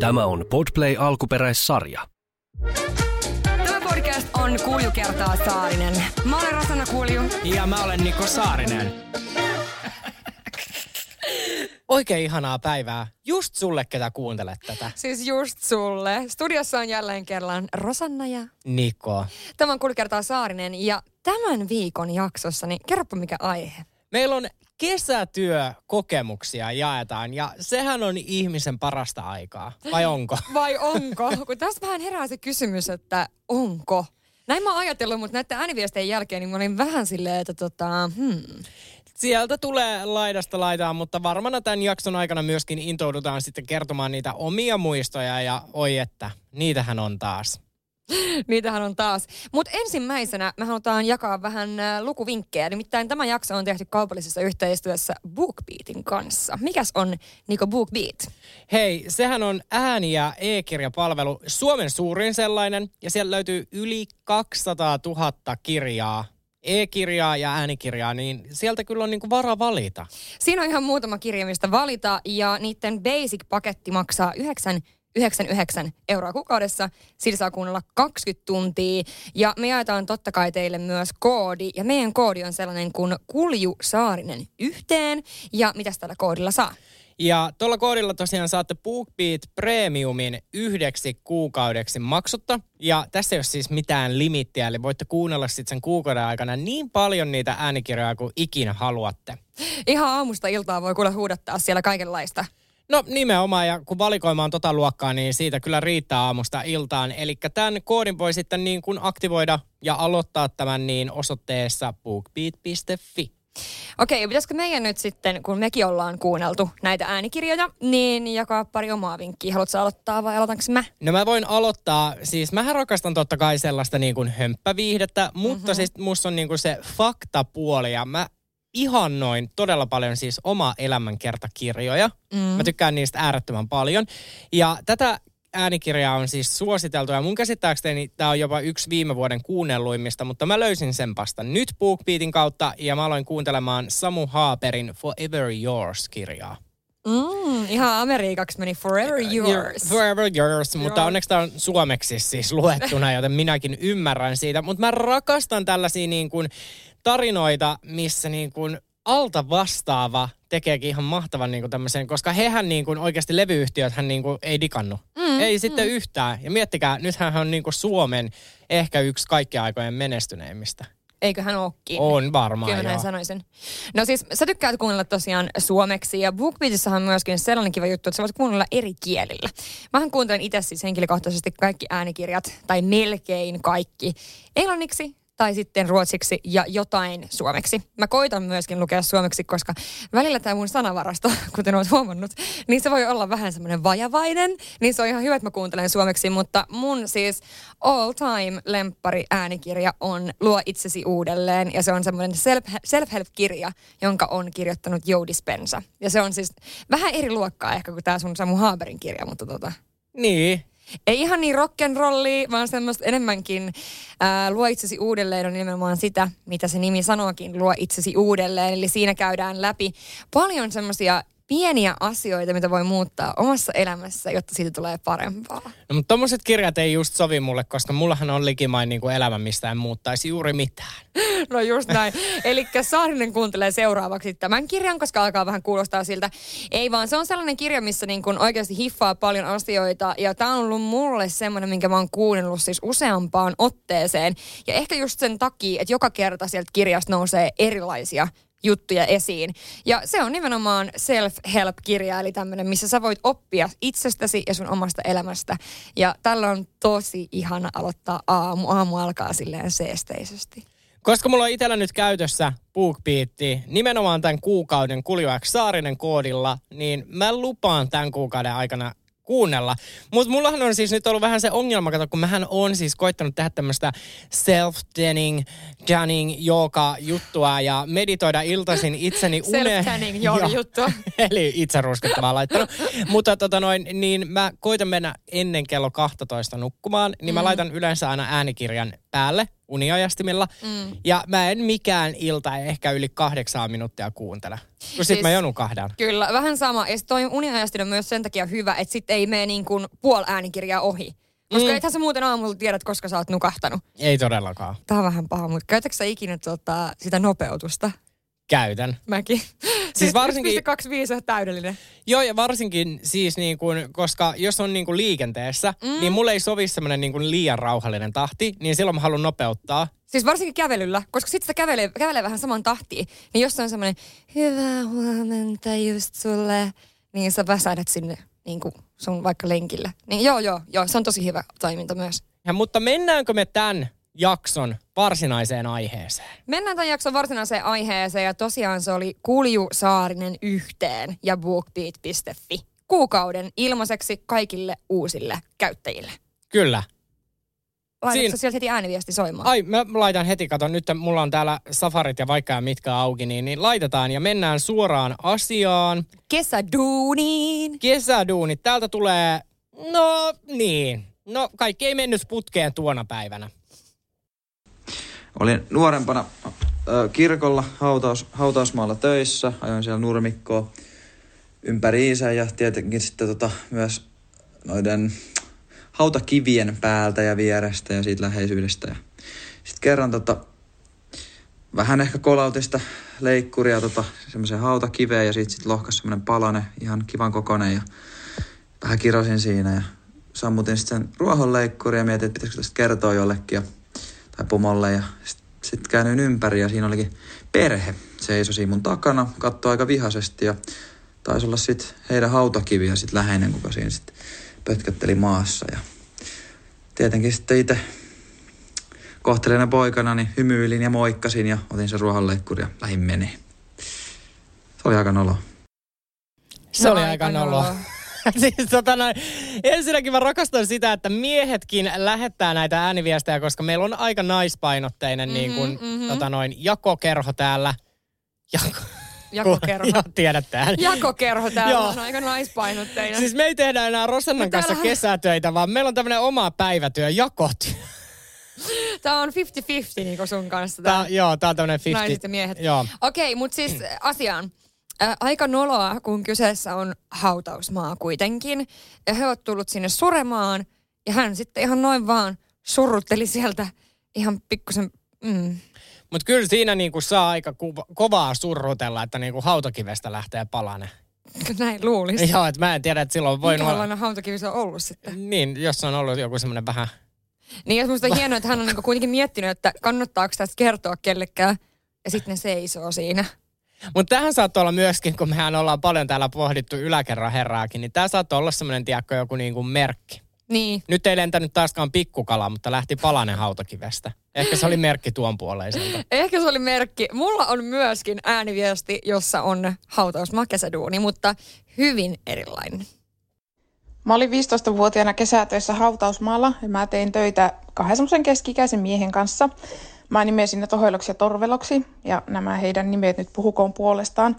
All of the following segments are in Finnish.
Tämä on Podplay alkuperäissarja. Tämä podcast on Kulju kertaa Saarinen. Mä olen Rosanna Kulju. Ja mä olen Niko Saarinen. Oikein ihanaa päivää. Just sulle, ketä kuuntelet tätä. Siis just sulle. Studiossa on jälleen kerran Rosanna ja Niko. tämä on Kulju kertaa Saarinen. Ja tämän viikon jaksossa, niin kerropa mikä aihe. Meillä on kesätyökokemuksia jaetaan ja sehän on ihmisen parasta aikaa. Vai onko? Vai onko? Kun tässä vähän herää se kysymys, että onko? Näin mä oon ajatellut, mutta näiden ääniviestien jälkeen niin mä olin vähän silleen, että tota, hmm. Sieltä tulee laidasta laitaan, mutta varmana tämän jakson aikana myöskin intoudutaan sitten kertomaan niitä omia muistoja ja oi että, niitähän on taas. Niitähän on taas. Mutta ensimmäisenä me halutaan jakaa vähän äh, lukuvinkkejä. Nimittäin tämä jakso on tehty kaupallisessa yhteistyössä BookBeatin kanssa. Mikäs on Niko BookBeat? Hei, sehän on ääni- ja e-kirjapalvelu, Suomen suurin sellainen, ja siellä löytyy yli 200 000 kirjaa, e-kirjaa ja äänikirjaa, niin sieltä kyllä on niinku vara valita. Siinä on ihan muutama kirja, mistä valita, ja niiden basic-paketti maksaa 9 99 euroa kuukaudessa. Sillä saa kuunnella 20 tuntia. Ja me jaetaan totta kai teille myös koodi. Ja meidän koodi on sellainen kuin Kulju Saarinen yhteen. Ja mitä tällä koodilla saa? Ja tuolla koodilla tosiaan saatte BookBeat Premiumin yhdeksi kuukaudeksi maksutta. Ja tässä ei ole siis mitään limittiä, eli voitte kuunnella sitten sen kuukauden aikana niin paljon niitä äänikirjoja kuin ikinä haluatte. Ihan aamusta iltaa voi kuule huudattaa siellä kaikenlaista. No nimenomaan, ja kun valikoima on tota luokkaa, niin siitä kyllä riittää aamusta iltaan. Eli tämän koodin voi sitten niin kuin aktivoida ja aloittaa tämän niin osoitteessa bookbeat.fi. Okei, ja pitäisikö meidän nyt sitten, kun mekin ollaan kuunneltu näitä äänikirjoja, niin jakaa pari omaa vinkkiä. Haluatko aloittaa vai aloitanko mä? No mä voin aloittaa, siis mähän rakastan totta kai sellaista niin kuin hömppäviihdettä, mutta mm-hmm. siis musta on niin kuin se faktapuoli ja mä ihannoin todella paljon siis oma elämänkertakirjoja. Mm. Mä tykkään niistä äärettömän paljon. Ja tätä äänikirjaa on siis suositeltu ja mun käsittääkseni tämä on jopa yksi viime vuoden kuunnelluimmista, mutta mä löysin sen vasta nyt BookBeatin kautta ja mä aloin kuuntelemaan Samu Haaperin Forever Yours-kirjaa. Mm, ihan amerikaksi meni Forever Yours. Forever Yours, mutta onneksi tämä on suomeksi siis luettuna, joten minäkin ymmärrän siitä. Mutta mä rakastan tällaisia niin kuin tarinoita, missä niin kuin alta vastaava tekeekin ihan mahtavan niin kuin tämmöisen, koska hehän niin kuin oikeasti levyyhtiöt hän niin kuin ei digannut. Mm, ei sitten mm. yhtään. Ja miettikää, nythän hän on niin kuin Suomen ehkä yksi kaikkien aikojen menestyneimmistä. Eiköhän olekin. On varmaan, Kyllä näin sanoisin. No siis sä tykkäät kuunnella tosiaan suomeksi ja BookBeatissahan on myöskin sellainen kiva juttu, että sä voit kuunnella eri kielillä. Mähän kuuntelen itse siis henkilökohtaisesti kaikki äänikirjat, tai melkein kaikki, englanniksi, tai sitten ruotsiksi ja jotain suomeksi. Mä koitan myöskin lukea suomeksi, koska välillä tämä mun sanavarasto, kuten olet huomannut, niin se voi olla vähän semmoinen vajavainen. Niin se on ihan hyvä, että mä kuuntelen suomeksi, mutta mun siis all time lemppari äänikirja on Luo itsesi uudelleen. Ja se on semmoinen self-help-kirja, jonka on kirjoittanut Joe Dispenza. Ja se on siis vähän eri luokkaa ehkä kuin tämä sun Samu Haaberin kirja, mutta tota... Niin, ei ihan niin rock'n'rolli, vaan semmoista enemmänkin ää, luo itsesi uudelleen on nimenomaan sitä, mitä se nimi sanookin, luo itsesi uudelleen. Eli siinä käydään läpi paljon semmoisia pieniä asioita, mitä voi muuttaa omassa elämässä, jotta siitä tulee parempaa. No mutta tommoset kirjat ei just sovi mulle, koska mullahan on likimain niin kuin elämä, mistä en muuttaisi juuri mitään. No just näin. Eli Saarinen kuuntelee seuraavaksi tämän kirjan, koska alkaa vähän kuulostaa siltä. Ei vaan, se on sellainen kirja, missä niin kuin oikeasti hiffaa paljon asioita. Ja tämä on ollut mulle semmoinen, minkä mä oon kuunnellut siis useampaan otteeseen. Ja ehkä just sen takia, että joka kerta sieltä kirjasta nousee erilaisia juttuja esiin. Ja se on nimenomaan self-help-kirja, eli tämmöinen, missä sä voit oppia itsestäsi ja sun omasta elämästä. Ja tällä on tosi ihana aloittaa aamu. Aamu alkaa silleen seesteisesti. Koska mulla on itsellä nyt käytössä BookBeat nimenomaan tämän kuukauden kuljoaksi Saarinen koodilla, niin mä lupaan tämän kuukauden aikana kuunnella. Mutta mullahan on siis nyt ollut vähän se ongelma, kato, kun mähän on siis koittanut tehdä tämmöistä self-tanning, tanning, joka juttua ja meditoida iltaisin itseni une. Self-tanning, joo, juttua. Eli itse ruskettavaa laittanut. Mutta tota noin, niin mä koitan mennä ennen kello 12 nukkumaan, niin mä mm. laitan yleensä aina äänikirjan päälle uniajastimilla. Mm. Ja mä en mikään ilta ehkä yli kahdeksaa minuuttia kuuntele. Kun sit siis, mä jo nukahdan. Kyllä, vähän sama. Ja sit toi uniajastin on myös sen takia hyvä, että sit ei mene niin kuin puol äänikirjaa ohi. Koska mm. ethän sä muuten aamulla tiedät, koska sä oot nukahtanut. Ei todellakaan. Tää on vähän paha, mutta käytätkö sä ikinä tota, sitä nopeutusta? Käytän. Mäkin. Siis varsinkin... 25 on täydellinen. Joo, ja varsinkin siis niin kuin, koska jos on niin kuin liikenteessä, mm. niin mulle ei sovi semmoinen niin kuin liian rauhallinen tahti, niin silloin mä haluan nopeuttaa. Siis varsinkin kävelyllä, koska sitten sitä kävelee, kävelee vähän saman tahtiin. Niin jos on semmoinen hyvää huomenta just sulle, niin sä väsähdät sinne niin kuin sun vaikka lenkillä. Niin joo, joo, joo, se on tosi hyvä toiminta myös. Ja mutta mennäänkö me tämän jakson varsinaiseen aiheeseen? Mennään tämän jakson varsinaiseen aiheeseen ja tosiaan se oli Kulju Saarinen yhteen ja bookbeat.fi. Kuukauden ilmaiseksi kaikille uusille käyttäjille. Kyllä. Laitatko Siin... sieltä heti ääniviesti soimaan? Ai, mä laitan heti, katon, nyt mulla on täällä safarit ja vaikka mitkä auki, niin, niin laitetaan ja mennään suoraan asiaan. Kesäduuniin. Kesäduunit. Täältä tulee, no niin, no kaikki ei mennyt putkeen tuona päivänä. Olin nuorempana kirkolla hautaus, hautausmaalla töissä, ajoin siellä nurmikkoa ympäri isä ja tietenkin sitten tota, myös noiden hautakivien päältä ja vierestä ja siitä läheisyydestä. Ja sitten kerran tota, vähän ehkä kolautista leikkuria tota, semmoiseen hautakiveen ja sitten sit lohkas semmoinen palane, ihan kivan kokonen ja vähän kirosin siinä ja sammutin sitten ruohonleikkuri ja mietin, että pitäisikö tästä kertoa jollekin ja, tai pomolle ja sitten sit käännyin ympäri ja siinä olikin perhe seisoi mun takana, katsoi aika vihaisesti ja taisi olla sitten heidän hautakiviä sitten läheinen, kuka siinä sitten pötkötteli maassa. Ja tietenkin sitten itse kohteleena poikana niin hymyilin ja moikkasin ja otin sen ruohonleikkuri ja lähin menee. Se oli aika nolo. Se oli aika nolo. siis tota noin, ensinnäkin mä rakastan sitä, että miehetkin lähettää näitä ääniviestejä, koska meillä on aika naispainotteinen mm-hmm, niin kuin, mm-hmm. tota noin, jakokerho täällä. Jako jakokerho. Joo, tiedätte. Jakokerho täällä on aika naispainotteinen. Siis me ei tehdä enää Rosannan kanssa täällä... kesätöitä, vaan meillä on tämmöinen oma päivätyö, jakotyö. Tämä on 50-50 niin sun kanssa. Tää, joo, tää on tämmöinen 50. Naiset ja miehet. Okei, okay, mutta siis asiaan. Äh, aika noloa, kun kyseessä on hautausmaa kuitenkin. Ja he ovat tullut sinne suremaan. Ja hän sitten ihan noin vaan surrutteli sieltä ihan pikkusen... Mm, mutta kyllä siinä niinku saa aika kuva, kovaa surrutella, että niinku hautakivestä lähtee palane. Näin luulisi. Joo, että mä en tiedä, että silloin voi... Minkälainen hautakivi se on ollut sitten? Niin, jos on ollut joku semmoinen vähän... Niin, ja musta on hienoa, että hän on niinku kuitenkin miettinyt, että kannattaako tästä kertoa kellekään. Ja sitten ne seisoo siinä. Mutta tähän saattaa olla myöskin, kun mehän ollaan paljon täällä pohdittu yläkerran herraakin, niin tämä saattaa olla semmoinen, tiedätkö, joku niinku merkki. Niin. Nyt ei lentänyt taaskaan pikkukala, mutta lähti palanen hautakivestä. Ehkä se oli merkki tuon puoleiselta. Ehkä se oli merkki. Mulla on myöskin ääniviesti, jossa on hautausmaa kesäduuni, mutta hyvin erilainen. Mä olin 15-vuotiaana kesätöissä hautausmaalla ja mä tein töitä kahden semmoisen keskikäisen miehen kanssa. Mä nimesin ne Tohoiloksi ja Torveloksi ja nämä heidän nimet nyt puhukoon puolestaan.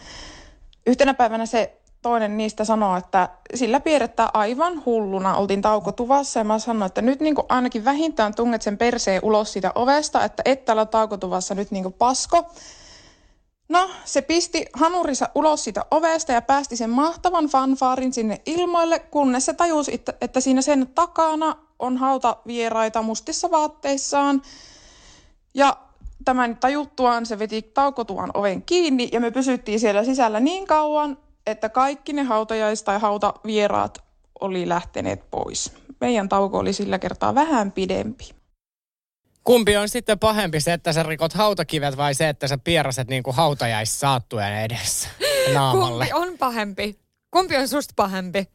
Yhtenä päivänä se toinen niistä sanoi, että sillä piirrettä aivan hulluna oltiin taukotuvassa ja mä sanoin, että nyt niin ainakin vähintään tunget sen perseen ulos siitä ovesta, että et täällä taukotuvassa nyt niin pasko. No, se pisti hanurissa ulos siitä ovesta ja päästi sen mahtavan fanfaarin sinne ilmoille, kunnes se tajusi, että, siinä sen takana on hautavieraita mustissa vaatteissaan. Ja tämän tajuttuaan se veti taukotuvan oven kiinni ja me pysyttiin siellä sisällä niin kauan, että kaikki ne hautajais- tai hautavieraat oli lähteneet pois. Meidän tauko oli sillä kertaa vähän pidempi. Kumpi on sitten pahempi, se, että sä rikot hautakivet vai se, että sä pieraset niin kuin hautajaissaattujen edessä naamalle? Kumpi on pahempi? Kumpi on susta pahempi?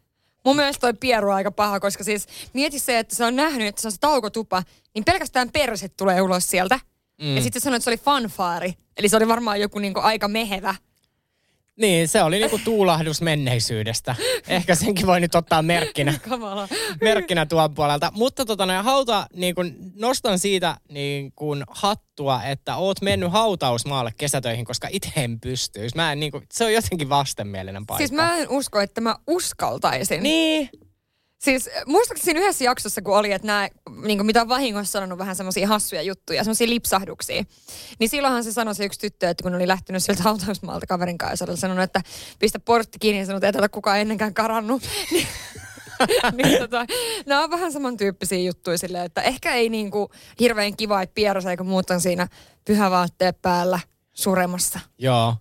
Mun mielestä toi pieru on aika paha, koska siis mieti se, että se on nähnyt, että se on se taukotupa, niin pelkästään perset tulee ulos sieltä. Mm. Ja sitten sanoit, että se oli fanfaari. Eli se oli varmaan joku niinku aika mehevä. Niin, se oli niinku tuulahdus menneisyydestä. Ehkä senkin voi nyt ottaa merkkinä, merkkinä tuon puolelta. Mutta tota, no, hauta, niin kun nostan siitä niin kun hattua, että oot mennyt hautausmaalle kesätöihin, koska itse en pystyisi. Mä en, niin kun, se on jotenkin vastenmielinen paikka. Siis mä en usko, että mä uskaltaisin. Niin. Siis muistaakseni yhdessä jaksossa, kun oli, että nämä, niin mitä on vahingossa sanonut vähän semmoisia hassuja juttuja, semmoisia lipsahduksia, niin silloinhan se sanoi se yksi tyttö, että kun oli lähtenyt sieltä hautausmaalta kaverin kanssa, oli sanonut, että pistä portti kiinni ja sanonut, että ei kukaan ennenkään karannut. Niin, niin tota, nämä on vähän samantyyppisiä juttuja silleen, että ehkä ei niin kuin hirveän kiva, että pieräsee, kun muut on siinä pyhävaatteet päällä suremassa. Joo.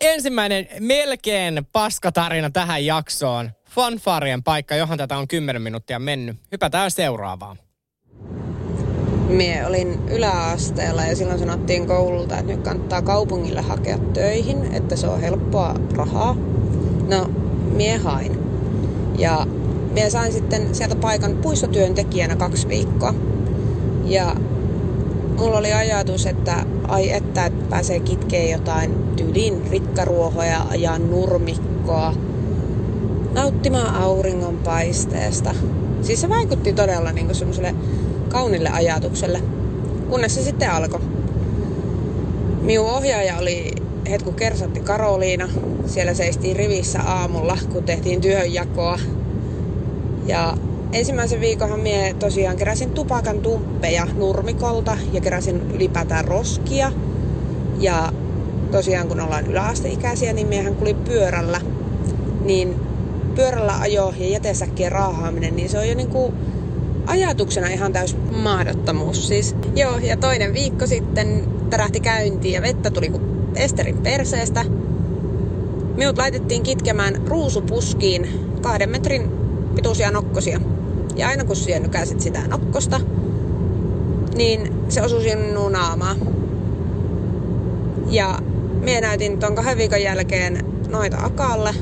Ensimmäinen melkein paskatarina tähän jaksoon. Fanfarien paikka, johon tätä on 10 minuuttia mennyt. Hypätään seuraavaan. Mie olin yläasteella ja silloin sanottiin koululta, että nyt kannattaa kaupungille hakea töihin, että se on helppoa rahaa. No, mie hain. Ja mie sain sitten sieltä paikan puistotyöntekijänä kaksi viikkoa. Ja mulla oli ajatus, että ai että, että pääsee kitkeen jotain tylin rikkaruohoja ja nurmikkoa nauttimaan auringonpaisteesta. Siis se vaikutti todella niin semmoiselle kaunille ajatukselle, kunnes se sitten alkoi. Minun ohjaaja oli hetku kersatti Karoliina. Siellä seistiin rivissä aamulla, kun tehtiin työnjakoa. Ja ensimmäisen viikonhan mie tosiaan keräsin tupakan tumppeja nurmikolta ja keräsin ylipäätään roskia. Ja tosiaan kun ollaan yläasteikäisiä, niin miehän kuli pyörällä. Niin pyörällä ajo ja jätesäkkien raahaaminen, niin se on jo niinku ajatuksena ihan täys mahdottomuus siis. Joo, ja toinen viikko sitten tärähti käyntiin ja vettä tuli kuin Esterin perseestä. Minut laitettiin kitkemään ruusupuskiin kahden metrin pituisia nokkosia. Ja aina kun siihen nykäsit sitä nokkosta, niin se osui sinun naamaa. Ja minä näytin tuon kahden viikon jälkeen noita akalle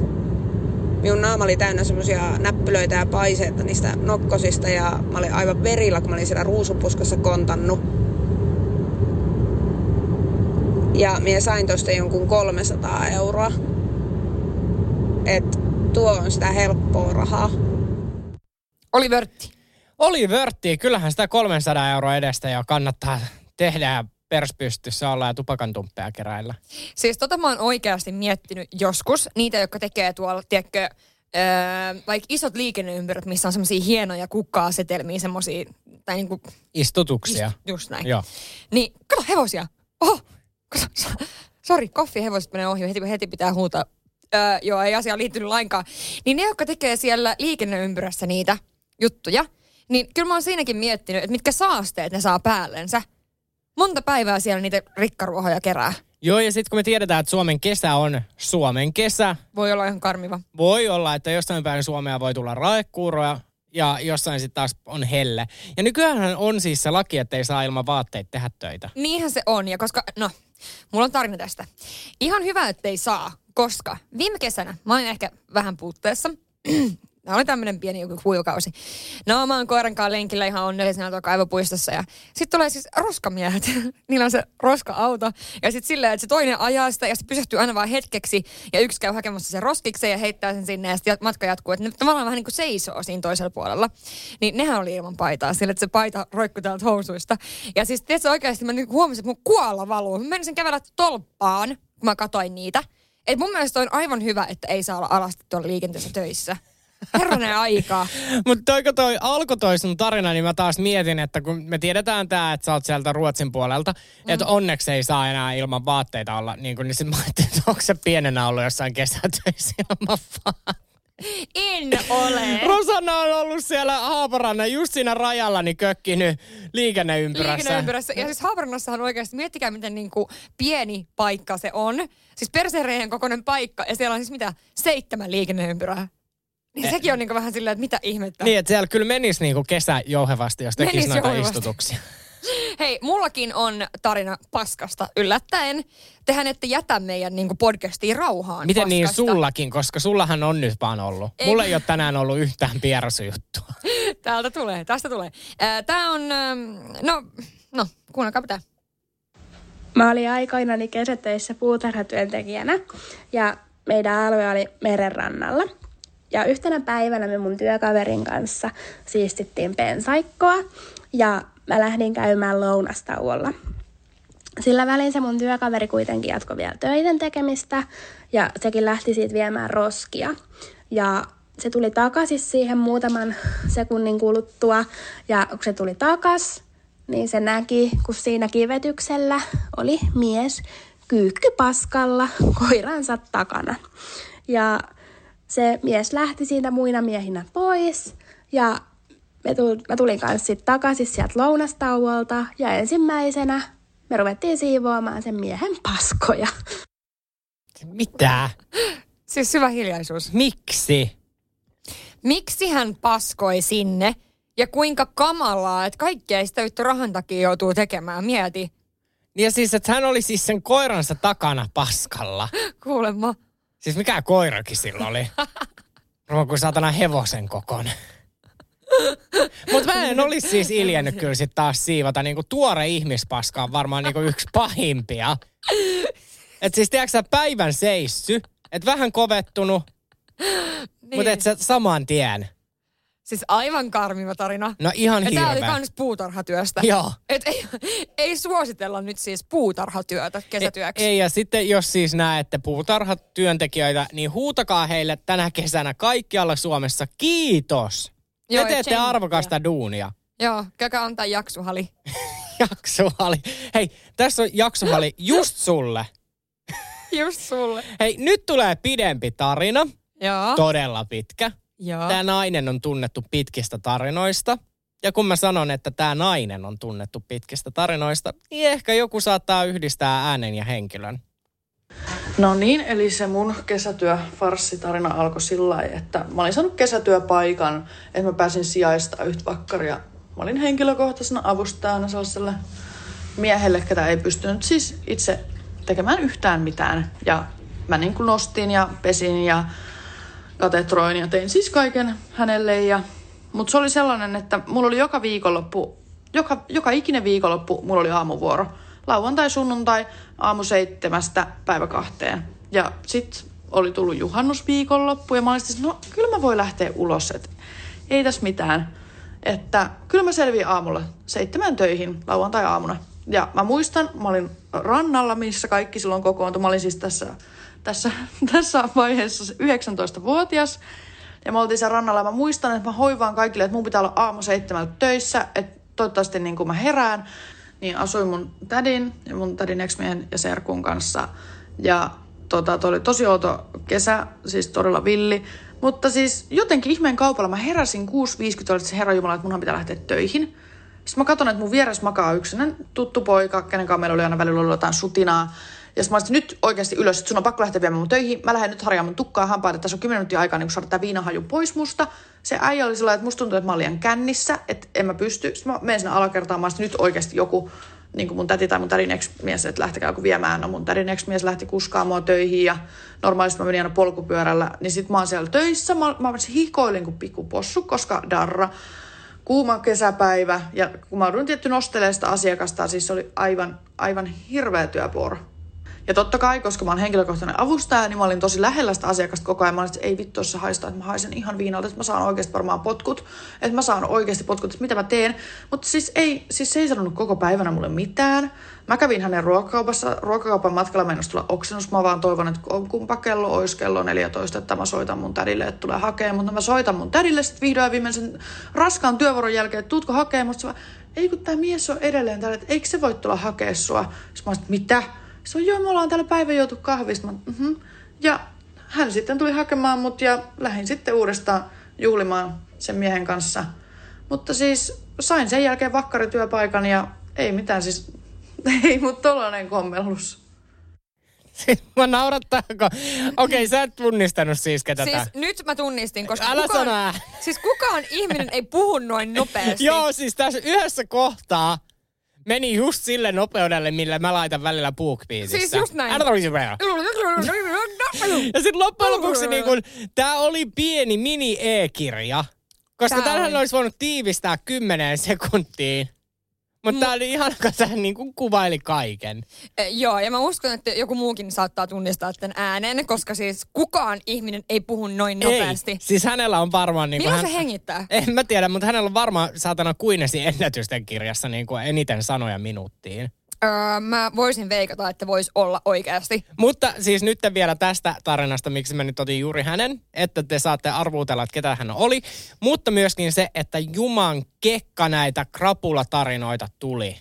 minun naama oli täynnä semmoisia näppylöitä ja paiseita niistä nokkosista ja mä olin aivan verillä, kun mä olin siellä ruusupuskassa kontannut. Ja minä sain tosta jonkun 300 euroa. Et tuo on sitä helppoa rahaa. Oli vörtti. Oli vörtti. Kyllähän sitä 300 euroa edestä jo kannattaa tehdä perspystyssä olla ja tupakan tumppeja keräillä. Siis tota mä oon oikeasti miettinyt joskus, niitä, jotka tekee tuolla, tiedätkö, öö, vaikka isot liikenneympyrät, missä on semmoisia hienoja kukka-asetelmia, semmoisia, tai niinku... Istutuksia. Ist, just näin. Joo. Niin, kato hevosia. Oho, kato, sori, koffi hevoset menee ohi, heti, heti pitää huutaa. Öö, joo, ei asia liittynyt lainkaan. Niin ne, jotka tekee siellä liikenneympyrässä niitä juttuja, niin kyllä mä oon siinäkin miettinyt, että mitkä saasteet ne saa päällensä monta päivää siellä niitä rikkaruohoja kerää. Joo, ja sitten kun me tiedetään, että Suomen kesä on Suomen kesä. Voi olla ihan karmiva. Voi olla, että jossain päin Suomea voi tulla raekuuroja ja jossain sitten taas on helle. Ja nykyään on siis se laki, että ei saa ilman vaatteita tehdä töitä. Niinhän se on, ja koska, no, mulla on tarina tästä. Ihan hyvä, ettei saa, koska viime kesänä mä olin ehkä vähän puutteessa. Tämä oli tämmöinen pieni joku kuukausi. No mä oon koiran kanssa lenkillä ihan onnellisena tuolla kaivopuistossa. Ja sitten tulee siis roskamiehet. Niillä on se roska-auto. Ja sitten silleen, että se toinen ajaa sitä ja se pysähtyy aina vaan hetkeksi. Ja yksi käy hakemassa sen roskiksen ja heittää sen sinne. Ja sitten matka jatkuu. Että ne tavallaan vähän niin kuin seisoo siinä toisella puolella. Niin nehän oli ilman paitaa. Sillä, että se paita roikkui täältä housuista. Ja siis tiedätkö oikeasti mä niin huomasin, että mun kuolla valuu. Mä menisin kävellä tolppaan, kun mä katoin niitä. Et mun mielestä on aivan hyvä, että ei saa olla alasti tuolla liikenteessä töissä. Herranen aika. Mutta toiko toi alkoi toi sun tarina, niin mä taas mietin, että kun me tiedetään tää, että sä oot sieltä Ruotsin puolelta, mm. että onneksi ei saa enää ilman vaatteita olla, niin, kun, niin sit mä ajattelin, että onko se pienenä ollut jossain kesätöissä ilman vaatteita. En ole. Rosanna on ollut siellä Haaparannan just siinä rajalla niin kökkinyt liikenneympyrässä. Liikenneympyrässä. Ja siis Haaparannassahan oikeasti, miettikää miten niin kuin pieni paikka se on. Siis persereiden kokoinen paikka ja siellä on siis mitä, seitsemän liikenneympyrää. Niin eh. sekin on niinku vähän silleen, että mitä ihmettä. Niin, että siellä kyllä menisi niinku kesä jouhevasti, jos tekisi noita jouhevasti. istutuksia. Hei, mullakin on tarina paskasta yllättäen. Tehän ette jätä meidän niin podcastiin rauhaan Miten niin paskasta. niin sullakin, koska sullahan on nyt vaan ollut. Ei. Mulla ei ole tänään ollut yhtään pierasujuttua. Täältä tulee, tästä tulee. Tämä on, no, no, kuunnelkaa pitää. Mä olin aikoinani kesätöissä puutarhatyöntekijänä ja meidän alue oli merenrannalla. Ja yhtenä päivänä me mun työkaverin kanssa siistittiin pensaikkoa ja mä lähdin käymään lounastauolla. Sillä välin se mun työkaveri kuitenkin jatkoi vielä töiden tekemistä ja sekin lähti siitä viemään roskia. Ja se tuli takaisin siihen muutaman sekunnin kuluttua. Ja kun se tuli takas, niin se näki, kun siinä kivetyksellä oli mies kyykkypaskalla koiransa takana. Ja se mies lähti siitä muina miehinä pois ja me tuli, mä tulin kanssa sitten takaisin sieltä lounastauolta ja ensimmäisenä me ruvettiin siivoamaan sen miehen paskoja. Mitä? Siis syvä hiljaisuus. Miksi? Miksi hän paskoi sinne ja kuinka kamalaa, että kaikkea sitä vittu rahan takia joutuu tekemään. Mieti. Ja siis, että hän oli siis sen koiransa takana paskalla. Kuulemma. Siis mikä koirakin sillä oli? Ruo kuin satana hevosen kokon. Mutta mä en olisi siis iljännyt kyllä sit taas siivota. Niinku tuore ihmispaska on varmaan niinku yksi pahimpia. Et siis tiedätkö sä päivän seissy, et vähän kovettunut, niin. mutta et sä saman tien. Siis aivan karmiva tarina. No ihan ja tää oli hirveä. kans puutarhatyöstä. Joo. Et ei, ei suositella nyt siis puutarhatyötä kesätyöksi. Ei, ei, ja sitten jos siis näette puutarhatyöntekijöitä, niin huutakaa heille tänä kesänä kaikkialla Suomessa kiitos. Joo, Te teette arvokasta duunia. Joo, käykää antaa jaksuhali. Jaksohali. Hei, tässä on jaksohali just sulle. Just sulle. Hei, nyt tulee pidempi tarina. Joo. Todella pitkä. Joo. Tämä nainen on tunnettu pitkistä tarinoista. Ja kun mä sanon, että tämä nainen on tunnettu pitkistä tarinoista, niin ehkä joku saattaa yhdistää äänen ja henkilön. No niin, eli se mun kesätyö-farssitarina alkoi sillä lailla, että mä olin saanut kesätyöpaikan, että mä pääsin sijaista yhtä vakkaria. Mä olin henkilökohtaisena avustajana sellaiselle miehelle, ketä ei pystynyt siis itse tekemään yhtään mitään. Ja mä niin kuin nostin ja pesin ja katetroin ja tein siis kaiken hänelle. Ja... Mutta se oli sellainen, että mulla oli joka viikonloppu, joka, joka ikinen viikonloppu mulla oli aamuvuoro. Lauantai, sunnuntai, aamu seitsemästä päivä kahteen. Ja sit oli tullut juhannusviikonloppu ja mä olin sitten, no kyllä mä voin lähteä ulos, että ei tässä mitään. Että kyllä mä selviin aamulla seitsemän töihin lauantai-aamuna. Ja mä muistan, mä olin rannalla, missä kaikki silloin kokoontui. Mä olin siis tässä, tässä, tässä vaiheessa 19-vuotias. Ja me oltiin siellä rannalla mä muistan, että mä hoivaan kaikille, että mun pitää olla aamu seitsemältä töissä, että toivottavasti niin kuin mä herään. Niin asuin mun tädin ja mun tädin ex-miehen ja serkun kanssa. Ja tota, toi oli tosi outo kesä, siis todella villi. Mutta siis jotenkin ihmeen kaupalla mä heräsin 6.50, oli se herra Jumala, että munhan pitää lähteä töihin. Sitten mä katson, että mun vieressä makaa yksinäinen tuttu poika, kenen kanssa meillä oli aina välillä ollut jotain sutinaa. Ja sitten mä olisin nyt oikeasti ylös, että sun on pakko lähteä viemään mun töihin. Mä lähden nyt harjaamaan tukkaa hampaat, että tässä on 10 minuuttia aikaa niin kun saada tää viinahaju pois musta. Se äijä oli sellainen, että musta tuntui, että mä olin kännissä, että en mä pysty. Sitten mä menen sinne alakertaan, mä olisin nyt oikeasti joku, niin kuin mun täti tai mun tädin ex-mies, että lähtekää joku viemään. No mun tädin ex-mies lähti kuskaan mua töihin ja normaalisti mä menin aina polkupyörällä. Niin sit mä oon siellä töissä, mä, mä hikoilin kuin pikku possu, koska darra kuuma kesäpäivä ja kun mä joudun tietty nostelemaan sitä asiakasta, siis se oli aivan, aivan hirveä työvuoro. Ja totta kai, koska mä oon henkilökohtainen avustaja, niin mä olin tosi lähellä sitä asiakasta koko ajan. Mä olin, että ei vittu, jos se haistaa, että mä haisen ihan viinalta, että mä saan oikeasti varmaan potkut. Että mä saan oikeasti potkut, että mitä mä teen. Mutta siis, ei, siis se ei sanonut koko päivänä mulle mitään. Mä kävin hänen ruokakaupassa, ruokakaupan matkalla mennä tulla oksennus. Mä vaan toivon, että kumpa kello olisi kello 14, että mä soitan mun tädille, että tulee hakemaan. Mutta mä soitan mun tädille sitten vihdoin ja viimein sen raskaan työvuoron jälkeen, että tuutko hakemaan. Mutta ei kun tämä mies on edelleen täällä, että eikö se voi tulla hakea sua. Sitten mä olisin, mitä? Se on, joo, me ollaan täällä päivän joutu kahvista. Mä, mm-hmm. Ja hän sitten tuli hakemaan mut ja lähdin sitten uudestaan juhlimaan sen miehen kanssa. Mutta siis sain sen jälkeen vakkarityöpaikan ja ei mitään siis, ei mut tollanen kommellus. Siis mä naurattaako? Okei, sä et tunnistanut siis ketä Siis tää. nyt mä tunnistin, koska Älä kukaan, sano ää. siis kukaan ihminen ei puhu noin nopeasti. Joo, siis tässä yhdessä kohtaa meni just sille nopeudelle, millä mä laitan välillä BookBeatissä. Siis just näin. Ja sitten loppujen lopuksi niin kun, tää oli pieni mini e-kirja. Koska Tää tämähän oli. olisi voinut tiivistää kymmeneen sekuntiin. Mutta tää oli ihan, kun tää niin kuin kuvaili kaiken. Eh, Joo, ja mä uskon, että joku muukin saattaa tunnistaa tämän äänen, koska siis kukaan ihminen ei puhu noin nopeasti. Ei, siis hänellä on varmaan... Niin Milloin hän, se hengittää? En mä tiedä, mutta hänellä on varmaan saatana Guinnessin ennätysten kirjassa niin kuin eniten sanoja minuuttiin. Öö, mä voisin veikata, että voisi olla oikeasti. Mutta siis nyt vielä tästä tarinasta, miksi mä nyt otin juuri hänen, että te saatte arvuutella, että ketä hän oli. Mutta myöskin se, että Juman kekka näitä krapulatarinoita tuli.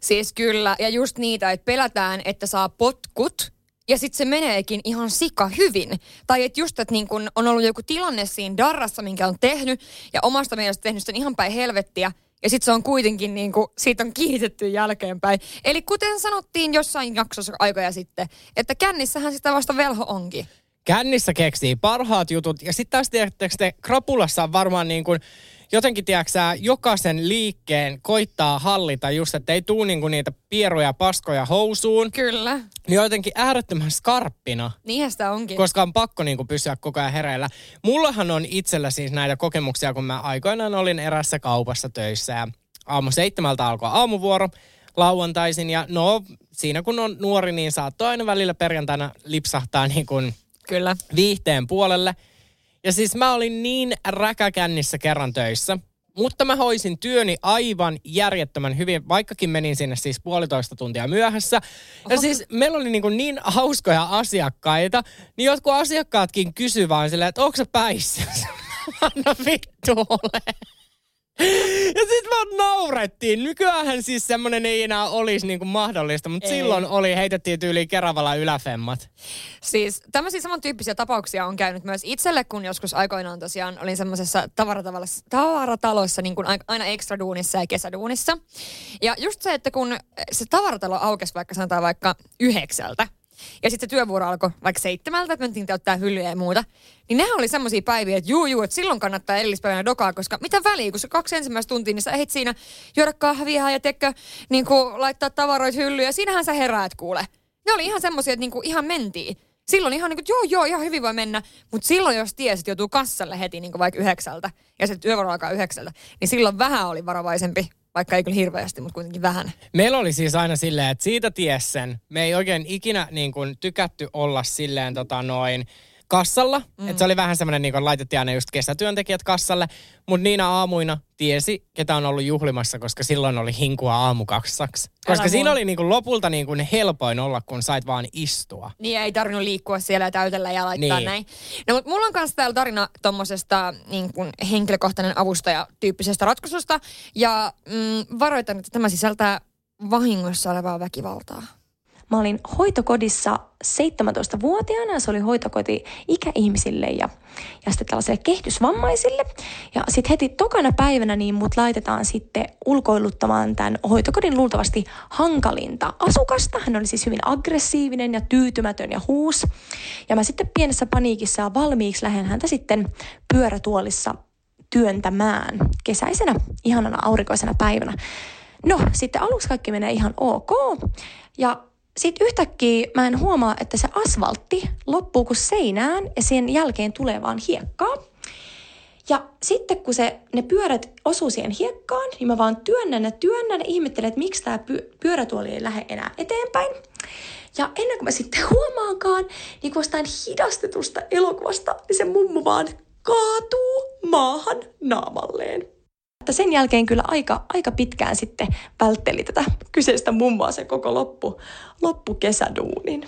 Siis kyllä, ja just niitä, että pelätään, että saa potkut, ja sitten se meneekin ihan sika hyvin. Tai että just, että niin kun on ollut joku tilanne siinä darrassa, minkä on tehnyt, ja omasta mielestä tehnyt sen ihan päin helvettiä, ja sitten se on kuitenkin niin kuin, siitä on kiitetty jälkeenpäin. Eli kuten sanottiin jossain jaksossa aikoja sitten, että kännissähän sitä vasta velho onkin. Kännissä keksii parhaat jutut. Ja sitten taas tiedättekö te, krapulassa on varmaan niin kuin, jotenkin tiedätkö jokaisen liikkeen koittaa hallita just, että ei tuu niinku niitä pieruja paskoja housuun. Kyllä. Niin jotenkin äärettömän skarppina. Niinhän sitä onkin. Koska on pakko niinku pysyä koko ajan hereillä. Mullahan on itsellä siis näitä kokemuksia, kun mä aikoinaan olin erässä kaupassa töissä ja aamu seitsemältä alkoi aamuvuoro lauantaisin ja no siinä kun on nuori, niin saattoi aina välillä perjantaina lipsahtaa niin kuin Kyllä. viihteen puolelle. Ja siis mä olin niin räkäkännissä kerran töissä, mutta mä hoisin työni aivan järjettömän hyvin, vaikkakin menin sinne siis puolitoista tuntia myöhässä. Ja siis meillä oli niin, niin hauskoja asiakkaita, niin jotkut asiakkaatkin kysyivät vaan silleen, että onko se päissä? Anna vittu ole. Ja sitten vaan naurettiin. Nykyään siis semmoinen ei enää olisi niinku mahdollista, mutta ei. silloin oli, heitettiin tyyliin Keravalla yläfemmat. Siis tämmöisiä samantyyppisiä tapauksia on käynyt myös itselle, kun joskus aikoinaan tosiaan olin semmoisessa tavaratalossa niin kuin aina ekstra duunissa ja kesäduunissa. Ja just se, että kun se tavaratalo aukesi vaikka sanotaan vaikka yhdeksältä, ja sitten se työvuoro alkoi vaikka seitsemältä, että mentiin täyttää hyllyjä ja muuta. Niin nehän oli semmoisia päiviä, että juu, juu, että silloin kannattaa edellispäivänä dokaa, koska mitä väliä, kun se kaksi ensimmäistä tuntia, niin sä ehdit siinä juoda kahvia ja tekkö, niin kuin laittaa tavaroit hyllyä. Siinähän sä heräät kuule. Ne oli ihan semmoisia, että niin kuin ihan mentiin. Silloin ihan niin kuin, joo, joo, ihan hyvin voi mennä. Mutta silloin, jos tiesi, että joutuu kassalle heti niin kuin vaikka yhdeksältä ja se työvuoro alkaa yhdeksältä, niin silloin vähän oli varovaisempi vaikka ei kyllä hirveästi, mutta kuitenkin vähän. Meillä oli siis aina silleen, että siitä ties sen. Me ei oikein ikinä niin kuin, tykätty olla silleen tota noin, kassalla. Mm. Että se oli vähän semmoinen, niin kuin laitettiin aina just kesätyöntekijät kassalle. Mutta niinä aamuina tiesi, ketä on ollut juhlimassa, koska silloin oli hinkua aamukaksaksi. Koska Älä siinä mua. oli niin kuin lopulta niin kuin helpoin olla, kun sait vaan istua. Niin, ei tarvinnut liikkua siellä ja täytellä ja laittaa niin. näin. No, mutta mulla on kanssa täällä tarina tuommoisesta niin kuin henkilökohtainen avustaja-tyyppisestä ratkaisusta. Ja mm, varoitan, että tämä sisältää vahingossa olevaa väkivaltaa. Mä olin hoitokodissa 17-vuotiaana ja se oli hoitokoti ikäihmisille ja, ja sitten tällaisille kehitysvammaisille. Ja sitten heti tokana päivänä niin mut laitetaan sitten ulkoiluttamaan tämän hoitokodin luultavasti hankalinta asukasta. Hän oli siis hyvin aggressiivinen ja tyytymätön ja huus. Ja mä sitten pienessä paniikissa valmiiksi lähden häntä sitten pyörätuolissa työntämään kesäisenä, ihanana aurinkoisena päivänä. No, sitten aluksi kaikki menee ihan ok. Ja sitten yhtäkkiä mä en huomaa, että se asfaltti loppuu kuin seinään ja sen jälkeen tulee vaan hiekkaa. Ja sitten kun se, ne pyörät osuu siihen hiekkaan, niin mä vaan työnnän ja työnnän ja ihmettelen, että miksi tämä py, pyörätuoli ei lähde enää eteenpäin. Ja ennen kuin mä sitten huomaankaan, niin kun hidastetusta elokuvasta, niin se mummo vaan kaatuu maahan naamalleen. Että sen jälkeen kyllä aika, aika pitkään sitten vältteli tätä kyseistä mummoa se koko loppu, loppukesäduunin.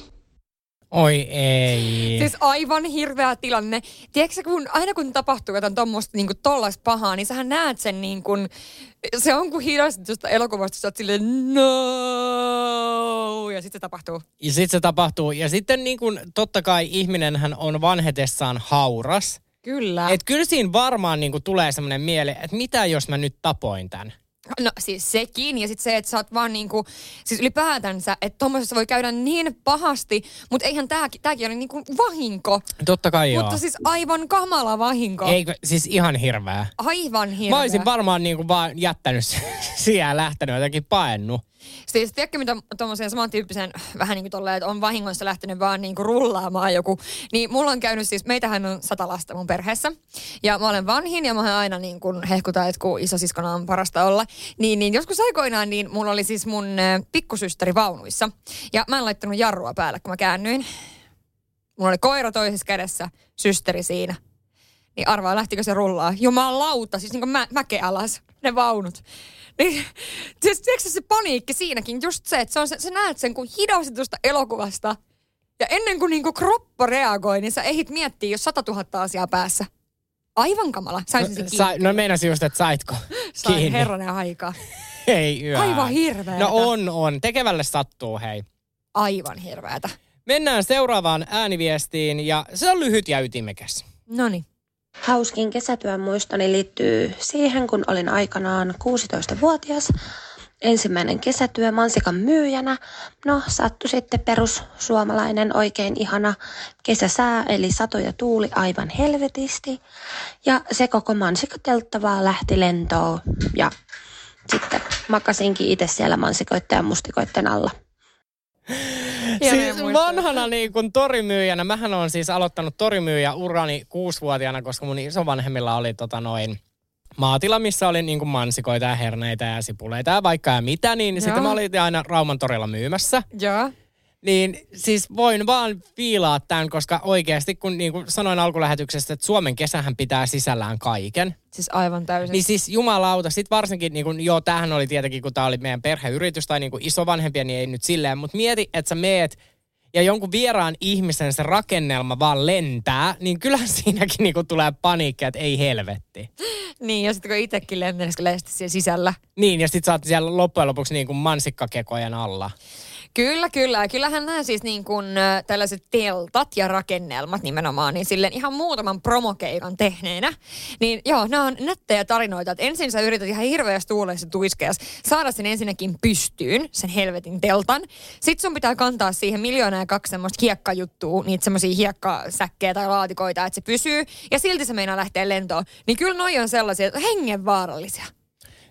Oi ei. Siis aivan hirveä tilanne. Tiedätkö, kun aina kun tapahtuu jotain tuommoista niin tollais pahaa, niin sähän näet sen niin kuin, se on kuin hidastetusta elokuvasta, sä oot silleen no, ja sitten se tapahtuu. Ja sitten se tapahtuu. Ja sitten niin kuin, totta kai ihminenhän on vanhetessaan hauras. Kyllä. Et kyllä siinä varmaan niinku tulee semmoinen mieli, että mitä jos mä nyt tapoin tämän? No siis sekin ja sitten se, että sä oot vaan niinku, siis ylipäätänsä, että tommosessa voi käydä niin pahasti, mutta eihän tääkin, tääkin ole niinku vahinko. Totta kai joo. Mutta siis aivan kamala vahinko. Eikö, siis ihan hirveä. Aivan hirveä. Mä olisin varmaan niinku vaan jättänyt siellä lähtenyt jotenkin paennut. Siis tiedätkö mitä tuommoisen samantyyppisen, vähän niin kuin tolleen, että on vahingoissa lähtenyt vaan niin kuin rullaamaan joku. Niin mulla on käynyt siis, meitähän on sata lasta mun perheessä. Ja mä olen vanhin ja mä aina niin kuin hehkuta, että kun isosiskona on parasta olla. Niin, niin joskus aikoinaan niin mulla oli siis mun pikkusysteri vaunuissa. Ja mä en laittanut jarrua päälle, kun mä käännyin. Mulla oli koira toisessa kädessä, systeri siinä. Niin arvaa, lähtikö se rullaa. Jumalauta, siis niin kuin mä, mäke alas, ne vaunut. Niin, siis, tiedätkö se paniikki siinäkin, just se, että se on se, sä näet sen kun hidastetusta elokuvasta. Ja ennen kuin niinku kroppa reagoi, niin sä ehit miettiä jo 100 000 asiaa päässä. Aivan kamala. Saisin se No, kiinni. sa, no meinasin just, että saitko Sain kiinni. herranen aika. Ei yö. Aivan hirveetä. No on, on. Tekevälle sattuu, hei. Aivan hirveätä. Mennään seuraavaan ääniviestiin ja se on lyhyt ja ytimekäs. Noniin. Hauskin kesätyön muistoni liittyy siihen, kun olin aikanaan 16-vuotias. Ensimmäinen kesätyö mansikan myyjänä. No, sattui sitten perussuomalainen oikein ihana kesäsää, eli sato ja tuuli aivan helvetisti. Ja se koko mansikateltta vaan lähti lentoon. Ja sitten makasinkin itse siellä mansikoitten ja alla. Siis vanhana niin kuin torimyyjänä, mähän on siis aloittanut torimyyjä urani kuusivuotiaana, koska mun isovanhemmilla oli tota noin maatila, missä oli niin kuin mansikoita ja herneitä ja sipuleita ja vaikka ja mitä, niin sitten mä olin aina Rauman torilla myymässä. Joo. Niin siis voin vaan fiilaa tämän, koska oikeasti kun niin kuin sanoin alkulähetyksestä, että Suomen kesähän pitää sisällään kaiken. Siis aivan täysin. Niin siis jumalauta, sit varsinkin, niin kun, joo tämähän oli tietenkin, kun tämä oli meidän perheyritys tai niin kuin isovanhempia, niin ei nyt silleen, mutta mieti, että sä meet ja jonkun vieraan ihmisen se rakennelma vaan lentää, niin kyllähän siinäkin niin kuin tulee paniikki, että ei helvetti. Niin, ja sitten kun itsekin lentelee siellä sisällä. Niin, ja sit sä oot siellä loppujen lopuksi niin kuin mansikkakekojen alla. Kyllä, kyllä. Ja Kyllähän nämä siis niin kuin, tällaiset teltat ja rakennelmat nimenomaan, niin silleen ihan muutaman promokeikan tehneenä. Niin joo, nämä on nättejä tarinoita. Että ensin sä yrität ihan hirveästi tuuleessa tuiskeas saada sen ensinnäkin pystyyn, sen helvetin teltan. Sitten sun pitää kantaa siihen miljoonaa ja kaksi semmoista hiekkajuttua, niitä semmoisia hiekkasäkkejä tai laatikoita, että se pysyy. Ja silti se meinaa lähteä lentoon. Niin kyllä noi on sellaisia, hengenvaarallisia.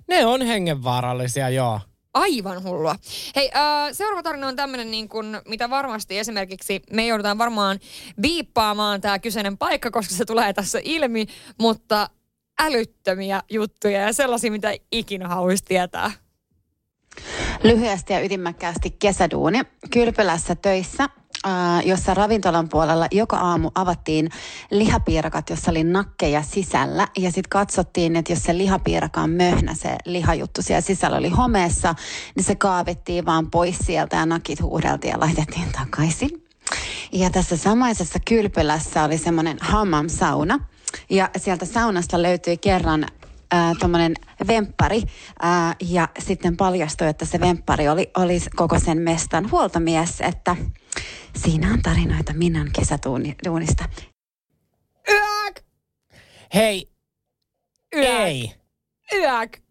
Ne on hengenvaarallisia, joo. Aivan hullua. Hei, äh, seuraava tarina on tämmöinen, niin kuin, mitä varmasti esimerkiksi me joudutaan varmaan viippaamaan tämä kyseinen paikka, koska se tulee tässä ilmi, mutta älyttömiä juttuja ja sellaisia, mitä ikinä haluaisi tietää. Lyhyesti ja ytimäkkäästi kesäduuni. Kylpylässä töissä, ää, jossa ravintolan puolella joka aamu avattiin lihapiirakat, jossa oli nakkeja sisällä. Ja sitten katsottiin, että jos se lihapiiraka on möhnä, se lihajuttu siellä sisällä oli homeessa, niin se kaavittiin vaan pois sieltä ja nakit huudeltiin ja laitettiin takaisin. Ja tässä samaisessa kylpylässä oli semmoinen hammam-sauna. Ja sieltä saunasta löytyi kerran tuommoinen vemppari ää, ja sitten paljastui, että se vemppari oli, oli koko sen mestan huoltomies, että siinä on tarinoita Minnan kesäduunista. Yäk! Hei, Yäk! ei. Yäk!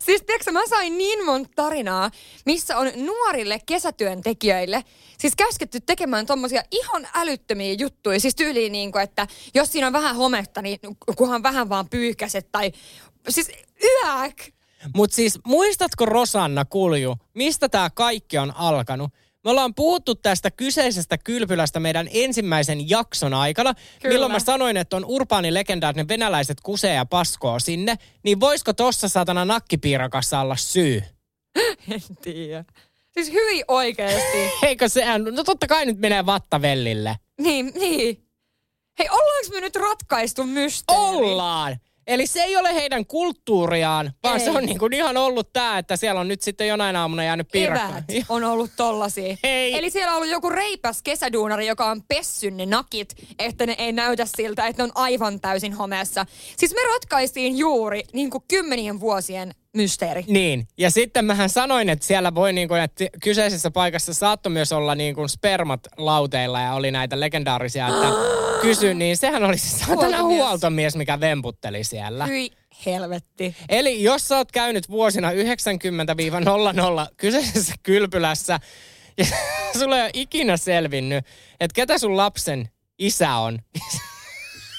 Siis tiedätkö, mä sain niin monta tarinaa, missä on nuorille kesätyöntekijöille siis käsketty tekemään tommosia ihan älyttömiä juttuja. Siis tyyliin niin kuin, että jos siinä on vähän hometta, niin kunhan vähän vaan pyyhkäset tai... Siis yäk! Mutta siis muistatko Rosanna Kulju, mistä tämä kaikki on alkanut? Me ollaan puhuttu tästä kyseisestä kylpylästä meidän ensimmäisen jakson aikana, Kyllä. milloin mä sanoin, että on urbaani legenda, että ne venäläiset kusee ja paskoo sinne. Niin voisiko tossa satana nakkipiirakassa olla syy? En tiedä. Siis hyvin oikeesti. Eikö sehän, no totta kai nyt menee vattavellille. niin, niin. Hei, ollaanko me nyt ratkaistu mysteeri? Ollaan! Eli se ei ole heidän kulttuuriaan, vaan Ei. se on niin kuin ihan ollut tämä, että siellä on nyt sitten jonain aamuna jäänyt piirakka. On ollut tollasia. Ei. Eli siellä on ollut joku reipäs kesäduunari, joka on pessyn ne nakit, että ne ei näytä siltä, että ne on aivan täysin homeessa. Siis me ratkaistiin juuri niin kuin kymmenien vuosien mysteeri. Niin, ja sitten mähän sanoin, että siellä voi niin kuin, että kyseisessä paikassa saattoi myös olla niin kuin spermat lauteilla ja oli näitä legendaarisia, että kysy, niin sehän oli se saatana Huoltomies. mikä vemputteli siellä. Hyi helvetti. Eli jos sä oot käynyt vuosina 90-00 kyseisessä kylpylässä ja sulle ei ole ikinä selvinnyt, että ketä sun lapsen isä on,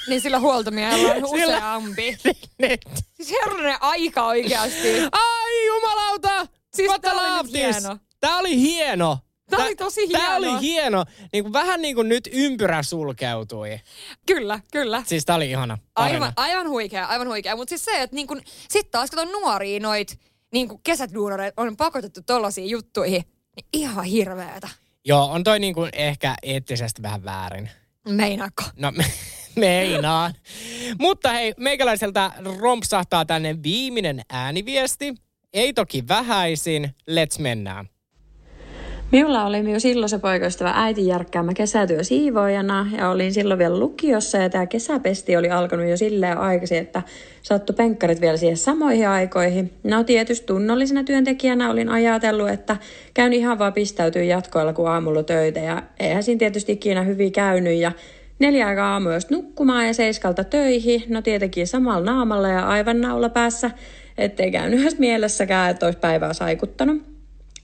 Niin sillä huoltomiehellä on Sillä- useampi. niin Siis herranen aika oikeasti. Ai jumalauta! Siis What tää oli nyt hieno. Tää oli hieno. Tää oli tosi Tää hieno. oli hieno. Niin kuin, vähän niin kuin nyt ympyrä sulkeutui. Kyllä, kyllä. Siis tää oli ihana tarina. Aivan, aivan huikea, aivan huikea. Mutta siis se, että niin kun, sit taas kato nuoria noit niin kesäduunareita on pakotettu tollaisiin juttuihin, niin ihan hirveetä. Joo, on toi niin kuin ehkä eettisesti vähän väärin. Meinaako? No Meinaan. Mutta hei, meikäläiseltä rompsahtaa tänne viimeinen ääniviesti. Ei toki vähäisin, let's mennään. Minulla oli minun silloin se poikaystävä äiti järkkäämä kesätyö siivoojana ja olin silloin vielä lukiossa ja tämä kesäpesti oli alkanut jo silleen aikaisin, että sattu penkkarit vielä siihen samoihin aikoihin. No tietysti tunnollisena työntekijänä olin ajatellut, että käyn ihan vaan pistäytyy jatkoilla kuin aamulla töitä ja eihän siinä tietysti ikinä hyvin käynyt ja neljä aikaa aamuista nukkumaan ja seiskalta töihin, no tietenkin samalla naamalla ja aivan naula päässä, ettei käynyt edes mielessäkään, että olisi päivää saikuttanut.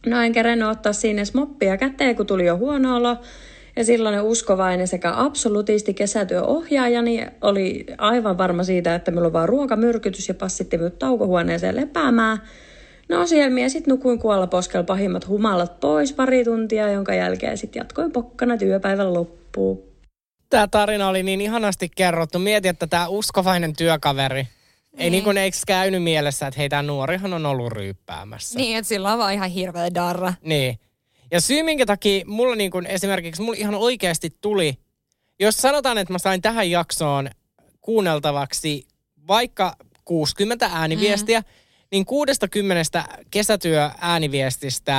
No en kerännyt ottaa siinä moppia käteen, kun tuli jo huono olo. Ja silloin uskovainen sekä absolutisti kesätyöohjaajani oli aivan varma siitä, että minulla on vaan ruokamyrkytys ja passitti minut taukohuoneeseen lepäämään. No siellä minä sitten nukuin kuolla poskella pahimmat humalat pois pari tuntia, jonka jälkeen sitten jatkoin pokkana työpäivän loppuun. Tämä tarina oli niin ihanasti kerrottu. Mieti, että tämä uskovainen työkaveri ei niin, niin kuin eikö käynyt mielessä, että hei tämä nuorihan on ollut ryyppäämässä. Niin, että sillä on vaan ihan hirveä darra. Niin. Ja syy minkä takia mulla niin kuin esimerkiksi, mulla ihan oikeasti tuli, jos sanotaan, että mä sain tähän jaksoon kuunneltavaksi vaikka 60 ääniviestiä, mm. niin 60 kesätyö ääniviestistä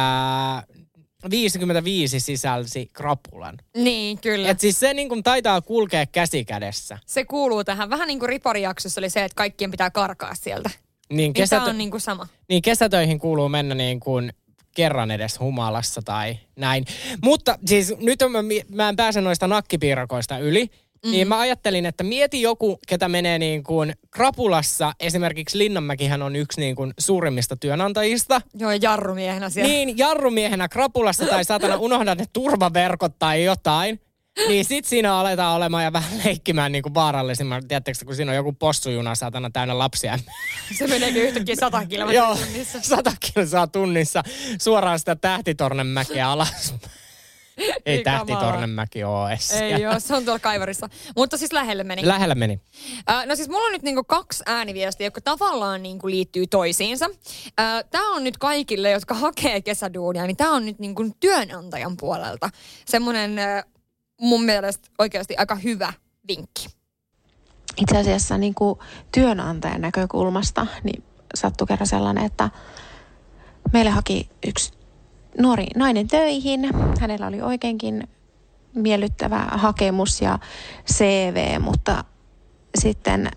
55 sisälsi krapulan. Niin, kyllä. Et siis se niin kuin taitaa kulkea käsi kädessä. Se kuuluu tähän. Vähän niin kuin Ripori-jaksossa oli se, että kaikkien pitää karkaa sieltä. Niin, kesä... niin on niin kuin sama. Niin kesätöihin kuuluu mennä niin kuin kerran edes humalassa tai näin. Mutta siis nyt mä, mä en pääse noista nakkipiirakoista yli. Mm. Niin mä ajattelin, että mieti joku, ketä menee niin kuin krapulassa. Esimerkiksi Linnanmäkihän on yksi niin kuin suurimmista työnantajista. Joo, jarrumiehenä siellä. Niin, jarrumiehenä krapulassa tai saatana unohda ne turvaverkot tai jotain. Niin sit siinä aletaan olemaan ja vähän leikkimään niin kuin vaarallisimman. Tiedättekö, kun siinä on joku possujuna saatana täynnä lapsia. Se meneekin yhtäkkiä sata kilometriä tunnissa. sata kilometriä tunnissa suoraan sitä tähtitornemäkeä alas. Ei Tähtitornemäki ole edes. Ei joo, se on tuolla Kaivarissa. Mutta siis lähelle meni. Lähelle meni. Äh, no siis mulla on nyt niinku kaksi ääniviestiä, jotka tavallaan niinku liittyy toisiinsa. Äh, tämä on nyt kaikille, jotka hakee kesäduunia, niin tämä on nyt niinku työnantajan puolelta. Semmoinen äh, mun mielestä oikeasti aika hyvä vinkki. Itse asiassa niin kuin työnantajan näkökulmasta niin sattui kerran sellainen, että meille haki yksi nuori nainen töihin. Hänellä oli oikeinkin miellyttävä hakemus ja CV, mutta sitten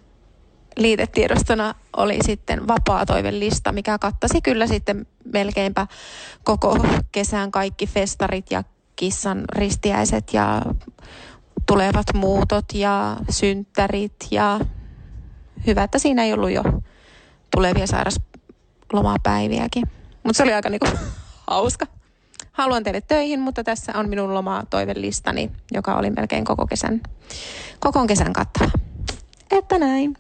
liitetiedostona oli sitten vapaa toivelista, mikä kattasi kyllä sitten melkeinpä koko kesän kaikki festarit ja kissan ristiäiset ja tulevat muutot ja synttärit ja hyvä, että siinä ei ollut jo tulevia sairaslomapäiviäkin. Mutta se oli aika niinku hauska. Haluan teille töihin, mutta tässä on minun loma toivelistani, joka oli melkein koko kesän, koko kesän kattava. Että näin.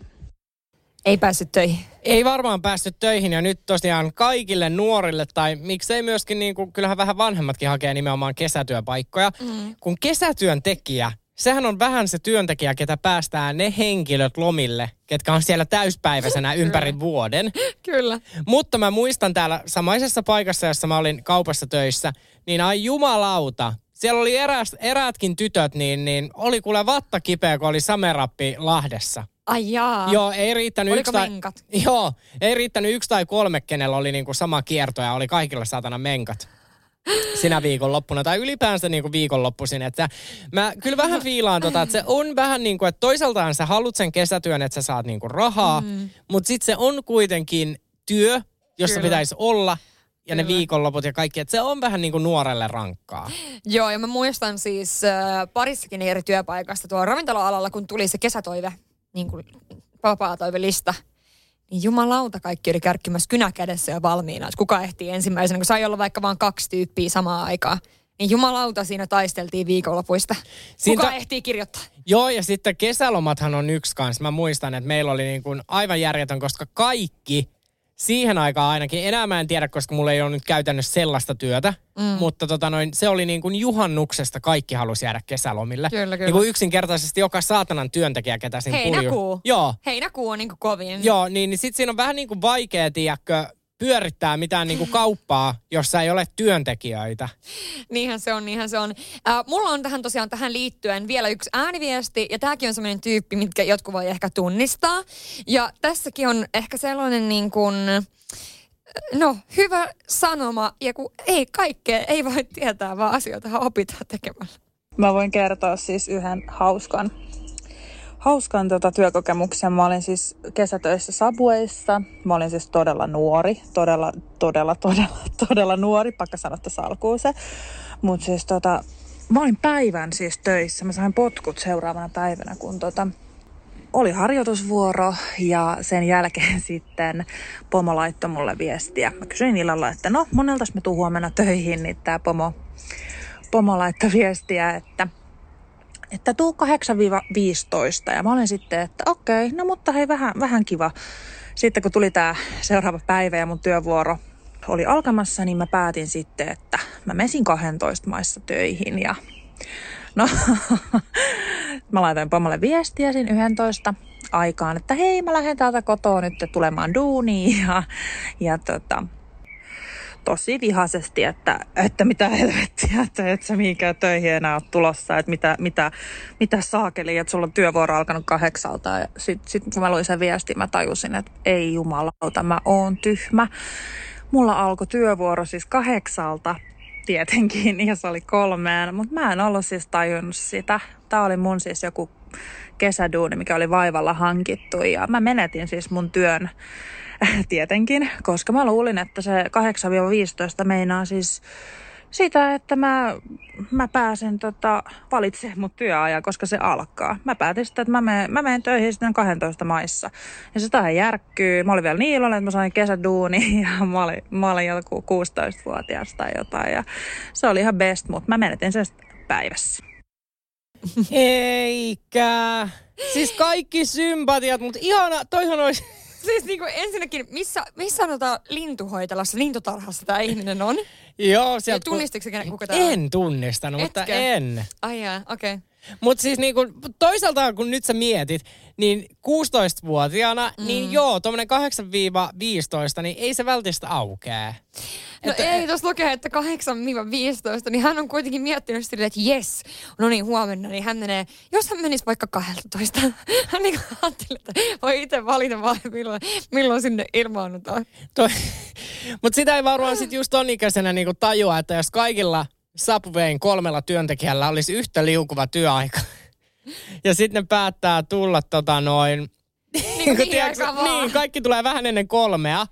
Ei päässyt töihin. Ei varmaan päässyt töihin ja nyt tosiaan kaikille nuorille tai miksei myöskin niin kuin, kyllähän vähän vanhemmatkin hakee nimenomaan kesätyöpaikkoja. Mm. Kun kesätyöntekijä sehän on vähän se työntekijä, ketä päästään ne henkilöt lomille, ketkä on siellä täyspäiväisenä ympäri vuoden. Kyllä. Mutta mä muistan täällä samaisessa paikassa, jossa mä olin kaupassa töissä, niin ai jumalauta, siellä oli eräs, eräätkin tytöt, niin, niin oli kuule vatta kipeä, kun oli Samerappi Lahdessa. Ai jaa. Joo, ei riittänyt Oliko yksi tai, menkat? Joo, ei riittänyt yksi tai kolme, kenellä oli niinku sama kierto ja oli kaikilla saatana menkat sinä viikonloppuna tai ylipäänsä niin kuin viikonloppuisin. Että mä kyllä vähän fiilaan tota, että se on vähän niin kuin, että toisaaltaan sä haluat sen kesätyön, että sä saat niin kuin rahaa, mm. mutta sitten se on kuitenkin työ, jossa kyllä. pitäisi olla ja Kyllä. ne viikonloput ja kaikki, että se on vähän niin kuin nuorelle rankkaa. Joo, ja mä muistan siis äh, parissakin eri työpaikasta tuolla ravintola-alalla, kun tuli se kesätoive, niin kuin vapaa-toivelista, niin jumalauta kaikki oli kärkkimässä kynä kädessä ja valmiina, että kuka ehtii ensimmäisenä, kun sai olla vaikka vain kaksi tyyppiä samaan aikaan. Niin jumalauta siinä taisteltiin viikonlopuista. Kuka Siitä, ehtii kirjoittaa? Joo, ja sitten kesälomathan on yksi kanssa. Mä muistan, että meillä oli niin kuin aivan järjetön, koska kaikki siihen aikaan ainakin, enää mä en tiedä, koska mulla ei ole nyt käytännössä sellaista työtä, mm. mutta tota noin, se oli niin kuin juhannuksesta kaikki halusi jäädä kesälomille. Kyllä, kyllä. Niin kuin yksinkertaisesti joka saatanan työntekijä, ketä siinä Heinäkuu. Joo. Heinäkuu on niin kuin kovin. Joo, niin, niin sitten siinä on vähän niin kuin vaikea, tiedäkö, pyörittää mitään niinku kauppaa, jossa ei ole työntekijöitä. Niinhän se on, niinhän se on. Äh, mulla on tähän tosiaan tähän liittyen vielä yksi ääniviesti, ja tämäkin on sellainen tyyppi, mitkä jotkut voi ehkä tunnistaa. Ja tässäkin on ehkä sellainen niin kuin, no hyvä sanoma, ja kun ei kaikkea, ei voi tietää, vaan asioita opitaan tekemällä. Mä voin kertoa siis yhden hauskan, hauskan tota työkokemuksen. Mä olin siis kesätöissä Sabueissa. Mä olin siis todella nuori, todella, todella, todella, todella nuori, pakka sanoa, salkuu se. Mutta siis tota, mä olin päivän siis töissä. Mä sain potkut seuraavana päivänä, kun tota, oli harjoitusvuoro ja sen jälkeen sitten pomo laittoi mulle viestiä. Mä kysyin illalla, että no monelta me tuu huomenna töihin, niin tää pomo, pomo laittoi viestiä, että että tuu 8-15. Ja mä olin sitten, että okei, okay, no mutta hei vähän, vähän kiva. Sitten kun tuli tämä seuraava päivä ja mun työvuoro oli alkamassa, niin mä päätin sitten, että mä mesin 12 maissa töihin ja no, mä laitoin pomolle viestiä siinä 11 aikaan, että hei mä lähden täältä kotoa nyt tulemaan duuniin ja, ja tota, tosi vihaisesti, että, että mitä helvettiä, että et sä mihinkään töihin enää ole tulossa, että mitä, mitä, mitä saakeli, että sulla on työvuoro alkanut kahdeksalta. Ja sitten sit, kun mä luin sen viestin, mä tajusin, että ei jumalauta, mä oon tyhmä. Mulla alkoi työvuoro siis kahdeksalta tietenkin, ja se oli kolmeen, mutta mä en ollut siis tajunnut sitä. Tämä oli mun siis joku kesäduuni, mikä oli vaivalla hankittu, ja mä menetin siis mun työn tietenkin, koska mä luulin, että se 8-15 meinaa siis sitä, että mä, mä pääsen tota, valitsemaan mun työajan, koska se alkaa. Mä päätin sitten, että mä menen, mä menen töihin sitten 12 maissa. Ja se tähän järkkyy. Mä olin vielä niin iloinen, että mä sain kesäduuni ja mä olin, mä olin joku 16-vuotias tai jotain. Ja se oli ihan best, mutta mä menetin sen päivässä. Eikä. Siis kaikki sympatiat, mutta ihana, toihan olisi siis niinku ensinnäkin, missä, missä sanotaan lintuhoitelassa, lintutarhassa tämä ihminen on? Joo, sieltä... Tunnistitko kun... kuka tämä En tunnistanut, Etkö? mutta en. Ai jaa, okei. Okay. Mutta siis niinku, toisaalta kun nyt sä mietit, niin 16-vuotiaana, mm. niin joo, tuommoinen 8-15, niin ei se välttämättä aukee. No että, ei, tuossa lukee, että 8-15, niin hän on kuitenkin miettinyt silleen, että jes, no niin huomenna, niin hän menee, jos hän menisi vaikka 12, hän niin ajatteli, että voi itse valita vaan, milloin, milloin sinne ilmaannutaan. Mutta sitä ei varmaan sitten just ton ikäisenä niinku tajua, että jos kaikilla Subwayn kolmella työntekijällä olisi yhtä liukuva työaika, ja sitten ne päättää tulla tota noin... Niin, niin, tiedätkö, niin, kaikki tulee vähän ennen kolmea.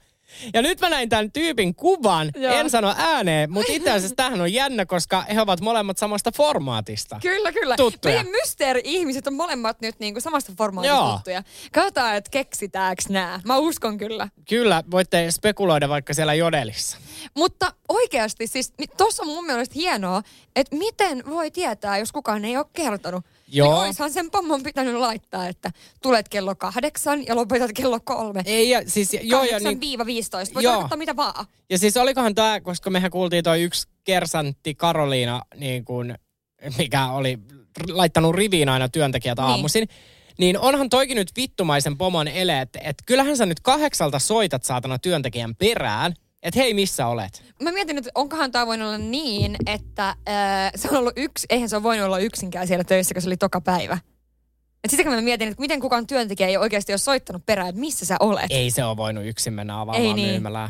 Ja nyt mä näin tämän tyypin kuvan, Joo. en sano ääneen, mutta itse asiassa tämähän on jännä, koska he ovat molemmat samasta formaatista. Kyllä, kyllä. Tuttuja. Meidän mysteeri-ihmiset on molemmat nyt niinku samasta formaatista Joo. tuttuja. Katsotaan, että keksitäänkö nämä. Mä uskon kyllä. Kyllä, voitte spekuloida vaikka siellä jodelissa. Mutta oikeasti, siis tuossa on mun mielestä hienoa, että miten voi tietää, jos kukaan ei ole kertonut. Joo. Niin oishan sen pommon pitänyt laittaa, että tulet kello kahdeksan ja lopetat kello kolme. Ei, ja siis... Joo, ja niin, viiva 15. Voi joo. mitä vaan. Ja siis olikohan tämä, koska mehän kuultiin toi yksi kersantti Karoliina, niin kuin, mikä oli laittanut riviin aina työntekijät niin. aamuisin. Niin onhan toikin nyt vittumaisen pomon ele, että et kyllähän sä nyt kahdeksalta soitat saatana työntekijän perään, että hei, missä olet? Mä mietin, että onkohan tämä voinut olla niin, että äh, se on ollut yksi, eihän se ole voinut olla yksinkään siellä töissä, kun se oli toka päivä. Et sitten kun mä mietin, että miten kukaan työntekijä ei oikeasti ole soittanut perään, että missä sä olet. Ei se ole voinut yksin mennä avaamaan ei niin. myymälää.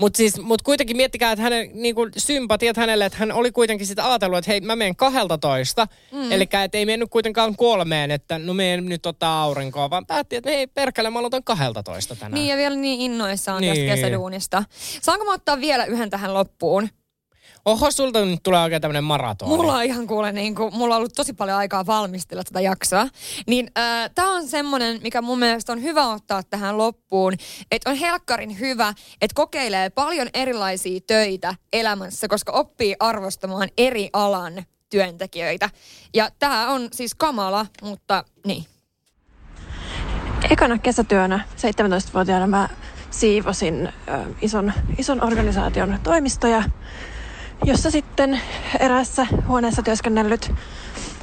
Mutta siis, mut kuitenkin miettikää, että hänen niinku, sympatiat hänelle, että hän oli kuitenkin sitten ajatellut, että hei mä menen 12. Mm. Eli että ei mennyt kuitenkaan kolmeen, että no me nyt ottaa aurinkoa, vaan päätti, että hei perkele mä aloitan 12 tänään. Niin ja vielä niin innoissaan niin. tästä kesäduunista. Saanko mä ottaa vielä yhden tähän loppuun? Oho, sulta nyt tulee oikein tämmöinen maratoni. Mulla on ihan kuule, niin kuin, mulla on ollut tosi paljon aikaa valmistella tätä jaksoa. Niin äh, tää on semmonen, mikä mun mielestä on hyvä ottaa tähän loppuun. Että on helkkarin hyvä, että kokeilee paljon erilaisia töitä elämässä, koska oppii arvostamaan eri alan työntekijöitä. Ja tää on siis kamala, mutta niin. Ekana kesätyönä 17-vuotiaana mä siivosin ö, ison, ison organisaation toimistoja jossa sitten erässä huoneessa työskennellyt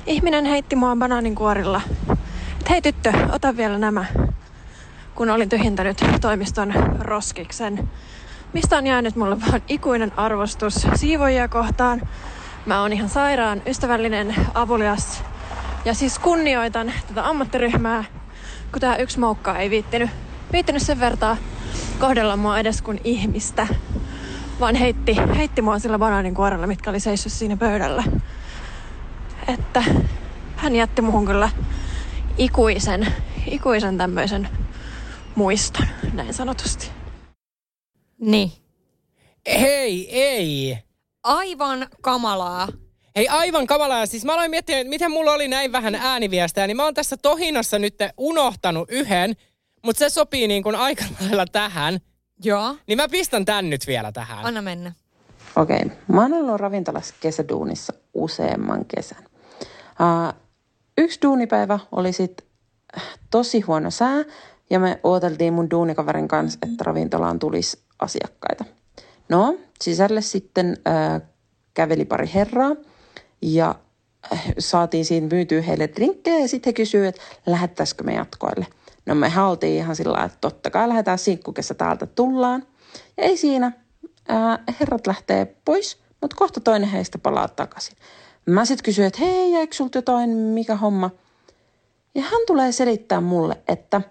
ihminen heitti mua banaaninkuorilla. Että hei tyttö, ota vielä nämä. kun olin tyhjentänyt toimiston roskiksen, mistä on jäänyt mulle vaan ikuinen arvostus siivoijia kohtaan. Mä oon ihan sairaan ystävällinen, avulias ja siis kunnioitan tätä ammattiryhmää, kun tää yksi moukka ei viittinyt, viittinyt sen vertaa kohdella mua edes kuin ihmistä, vaan heitti, heitti mua sillä banaanin kuorella, mitkä oli seissyt siinä pöydällä. Että hän jätti muhun kyllä ikuisen, ikuisen tämmöisen muiston, näin sanotusti. Niin. Hei, ei. Aivan kamalaa. Hei, aivan kamalaa. Siis mä aloin miettiä, että miten mulla oli näin vähän ääniviestejä, niin mä oon tässä tohinassa nyt unohtanut yhden, mutta se sopii niin kuin aika lailla tähän. Joo. Niin mä pistän tän nyt vielä tähän. Anna mennä. Okei, okay. mä oon ollut ravintolassa kesäduunissa useamman kesän. Uh, yksi duunipäivä oli sit tosi huono sää ja me odoteltiin mun duunikaverin kanssa, että ravintolaan tulisi asiakkaita. No, sisälle sitten uh, käveli pari herraa ja saatiin siinä myytyä heille drinkkejä ja sitten he kysyivät, että lähettäisikö me jatkoille. No me oltiin ihan sillä että totta kai lähdetään sinkkukessa täältä tullaan. Ja ei siinä, ää, herrat lähtee pois, mutta kohta toinen heistä palaa takaisin. Mä sitten kysyin, että hei, jäikö sulta jotain, mikä homma? Ja hän tulee selittää mulle, että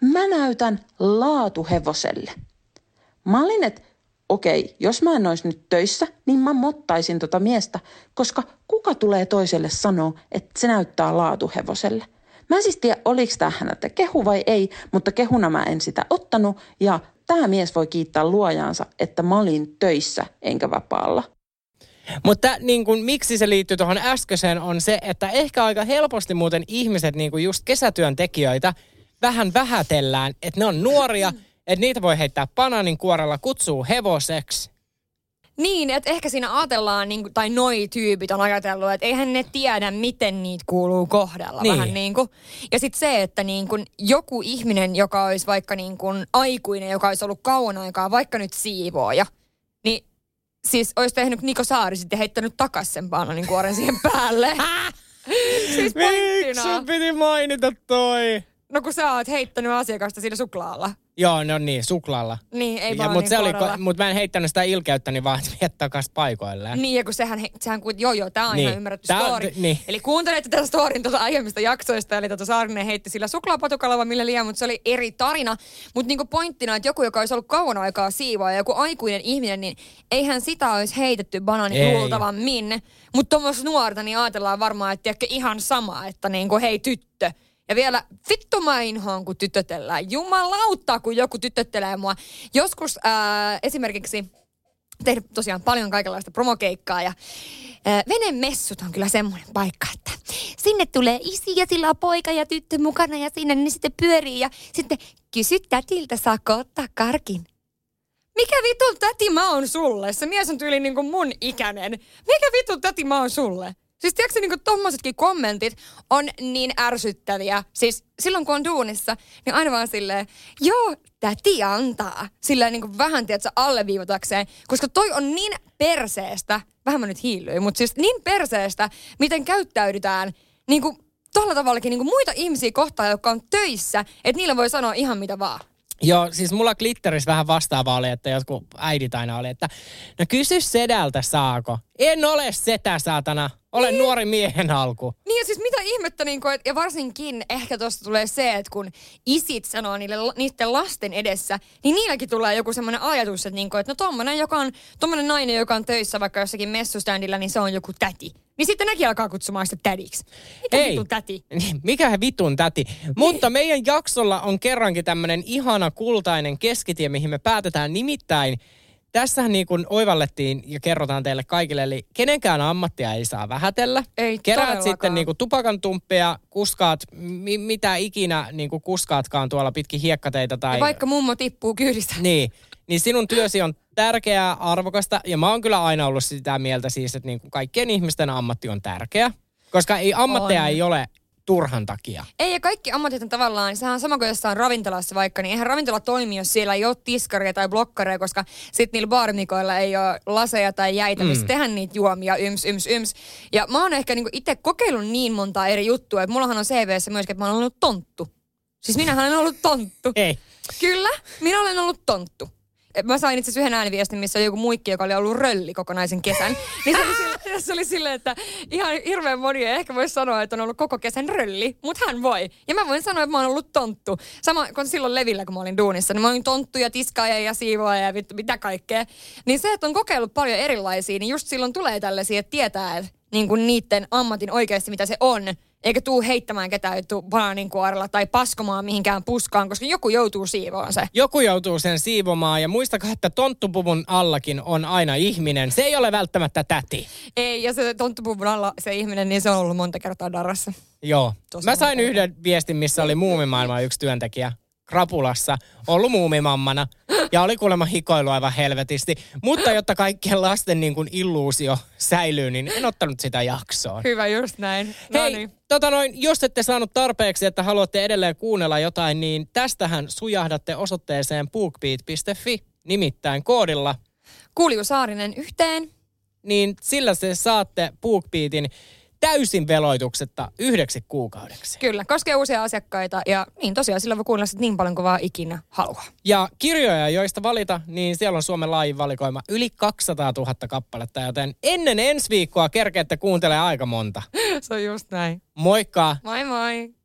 mä näytän laatuhevoselle. Mä olin, että okei, jos mä en olisi nyt töissä, niin mä mottaisin tota miestä, koska kuka tulee toiselle sanoa, että se näyttää laatuhevoselle? Mä en siis tiedä, oliko tämä häneltä kehu vai ei, mutta kehuna mä en sitä ottanut ja tämä mies voi kiittää luojaansa, että mä olin töissä enkä vapaalla. Mutta niin kuin, miksi se liittyy tuohon äskeiseen on se, että ehkä aika helposti muuten ihmiset, niin kuin just kesätyöntekijöitä, vähän vähätellään, että ne on nuoria, että niitä voi heittää banaanin kuorella, kutsuu hevoseksi. Niin, että ehkä siinä ajatellaan, niin kuin, tai noi tyypit on ajatellut, että eihän ne tiedä, miten niitä kuuluu kohdella. Niin. Vähän niin kuin. Ja sitten se, että niin kuin, joku ihminen, joka olisi vaikka niin kuin, aikuinen, joka olisi ollut kauan aikaa, vaikka nyt siivooja, niin siis olisi tehnyt Niko Saari sitten heittänyt takaisin sen bananin kuoren siihen päälle. siis Miksi pointtina. sun piti mainita toi? No kun sä oot heittänyt asiakasta sillä suklaalla. Joo, no niin, suklaalla. Niin, ei ja, vaan mutta niin se oli, kuorella. mut mä en heittänyt sitä ilkeyttä, niin vaan vie takas paikoilleen. Niin, ja kun sehän, he- sehän kuit, joo joo, tää on Niin. ihan ymmärretty Tää story. niin. Eli kuuntelette tätä storin tuossa aiemmista jaksoista, eli tota Saarinen heitti sillä suklaapatukalla vai millä liian, mutta se oli eri tarina. Mutta niinku pointtina, että joku, joka olisi ollut kauan aikaa siivoa ja joku aikuinen ihminen, niin eihän sitä olisi heitetty banaani Ei. luultavammin. Mutta tuommoista nuorta, niin ajatellaan varmaan, että ihan sama, että niinku, hei tyttö. Ja vielä vittu mä inhoan, kun tytötellään. Jumalauta, kun joku tytöttelee mua. Joskus ää, esimerkiksi tehnyt tosiaan paljon kaikenlaista promokeikkaa ja ää, venemessut on kyllä semmoinen paikka, että sinne tulee isi ja sillä on poika ja tyttö mukana ja siinä ne sitten pyörii ja sitten kysy tätiltä, saako ottaa karkin. Mikä vitun täti mä oon sulle? Se mies on tyyli niinku mun ikäinen. Mikä vitun täti mä oon sulle? Siis tiedätkö niinku tommosetkin kommentit on niin ärsyttäviä. Siis silloin kun on duunissa, niin aina vaan silleen, joo, täti antaa. Silleen niinku vähän, tiedätkö, alleviivatakseen. Koska toi on niin perseestä, vähän mä nyt hiillyin, mutta siis niin perseestä, miten käyttäydytään niinku tolla tavallakin niinku muita ihmisiä kohtaan, jotka on töissä, että niillä voi sanoa ihan mitä vaan. Joo, siis mulla glitterissä vähän vastaava oli, että jotkut äidit aina oli, että no kysy sedältä saako. En ole setä, saatana. Olen Niin. nuori miehen alku. Niin ja siis mitä ihmettä, niin kuin, ja varsinkin ehkä tuosta tulee se, että kun isit sanoo niille, niiden lasten edessä, niin niilläkin tulee joku semmoinen ajatus, että, niin kuin, että no tommonen, joka on, tommonen nainen, joka on töissä vaikka jossakin messuständillä, niin se on joku täti. Niin sitten näkin alkaa kutsumaan sitä tädiksi. Mikä Ei. vittu täti? Niin, Mikä vitun täti. Mutta meidän jaksolla on kerrankin tämmöinen ihana kultainen keskitie, mihin me päätetään nimittäin. Tässähän niin kuin oivallettiin ja kerrotaan teille kaikille, eli kenenkään ammattia ei saa vähätellä. Ei todellakaan. sitten niin kuin tupakan tumppeja, kuskaat, mi- mitä ikinä niin kuin kuskaatkaan tuolla pitkin hiekkateitä tai... Ja vaikka mummo tippuu kyydistä. Niin, niin sinun työsi on tärkeää, arvokasta ja mä oon kyllä aina ollut sitä mieltä siis, että niin kuin kaikkien ihmisten ammatti on tärkeä. Koska ei ammatteja On. ei ole turhan takia. Ei, ja kaikki ammatit on tavallaan, sehän on sama kuin jossain ravintolassa vaikka, niin eihän ravintola toimi, jos siellä ei ole tiskaria tai blokkareja, koska sitten niillä baarmikoilla ei ole laseja tai jäitä, mm. missä tehdään niitä juomia, yms, yms, yms. Ja mä oon ehkä niinku itse kokeillut niin monta eri juttua, että mullahan on CVssä myöskin, että mä oon ollut tonttu. Siis minähän olen ollut tonttu. Ei. Kyllä, minä olen ollut tonttu. Mä sain itse asiassa yhden ääniviestin, missä oli joku muikki, joka oli ollut rölli kokonaisen kesän. Niin se oli, sille, se oli silleen, että ihan hirveän moni ei ehkä voi sanoa, että on ollut koko kesän rölli, mutta hän voi. Ja mä voin sanoa, että mä oon ollut tonttu. Sama kuin silloin Levillä, kun mä olin duunissa, niin mä olin tonttu ja tiskaaja ja siivoaja ja vittu mitä kaikkea. Niin se, että on kokeillut paljon erilaisia, niin just silloin tulee tällaisia, että tietää, että niin kuin niiden ammatin oikeasti, mitä se on, eikä tuu heittämään ketään tuu banaaninkuorella tai paskomaan mihinkään puskaan, koska joku joutuu siivoon se. Joku joutuu sen siivomaan ja muistakaa, että tonttupuvun allakin on aina ihminen. Se ei ole välttämättä täti. Ei, ja se tonttupuvun alla se ihminen, niin se on ollut monta kertaa darrassa. Joo. Mä sain yhden viestin, missä oli muumimaailman yksi työntekijä krapulassa, ollut muumimammana ja oli kuulemma hikoilu aivan helvetisti. Mutta jotta kaikkien lasten niin kuin illuusio säilyy, niin en ottanut sitä jaksoon. Hyvä, just näin. No Hei, niin. tota noin, jos ette saanut tarpeeksi, että haluatte edelleen kuunnella jotain, niin tästähän sujahdatte osoitteeseen bookbeat.fi, nimittäin koodilla. Kulju Saarinen yhteen. Niin sillä se saatte BookBeatin täysin veloituksetta yhdeksi kuukaudeksi. Kyllä, koskee uusia asiakkaita ja niin tosiaan sillä voi kuunnella sit niin paljon kuin vaan ikinä haluaa. Ja kirjoja, joista valita, niin siellä on Suomen laajin valikoima yli 200 000 kappaletta, joten ennen ensi viikkoa kerkeette kuuntelee aika monta. Se on just näin. Moikka! Moi moi!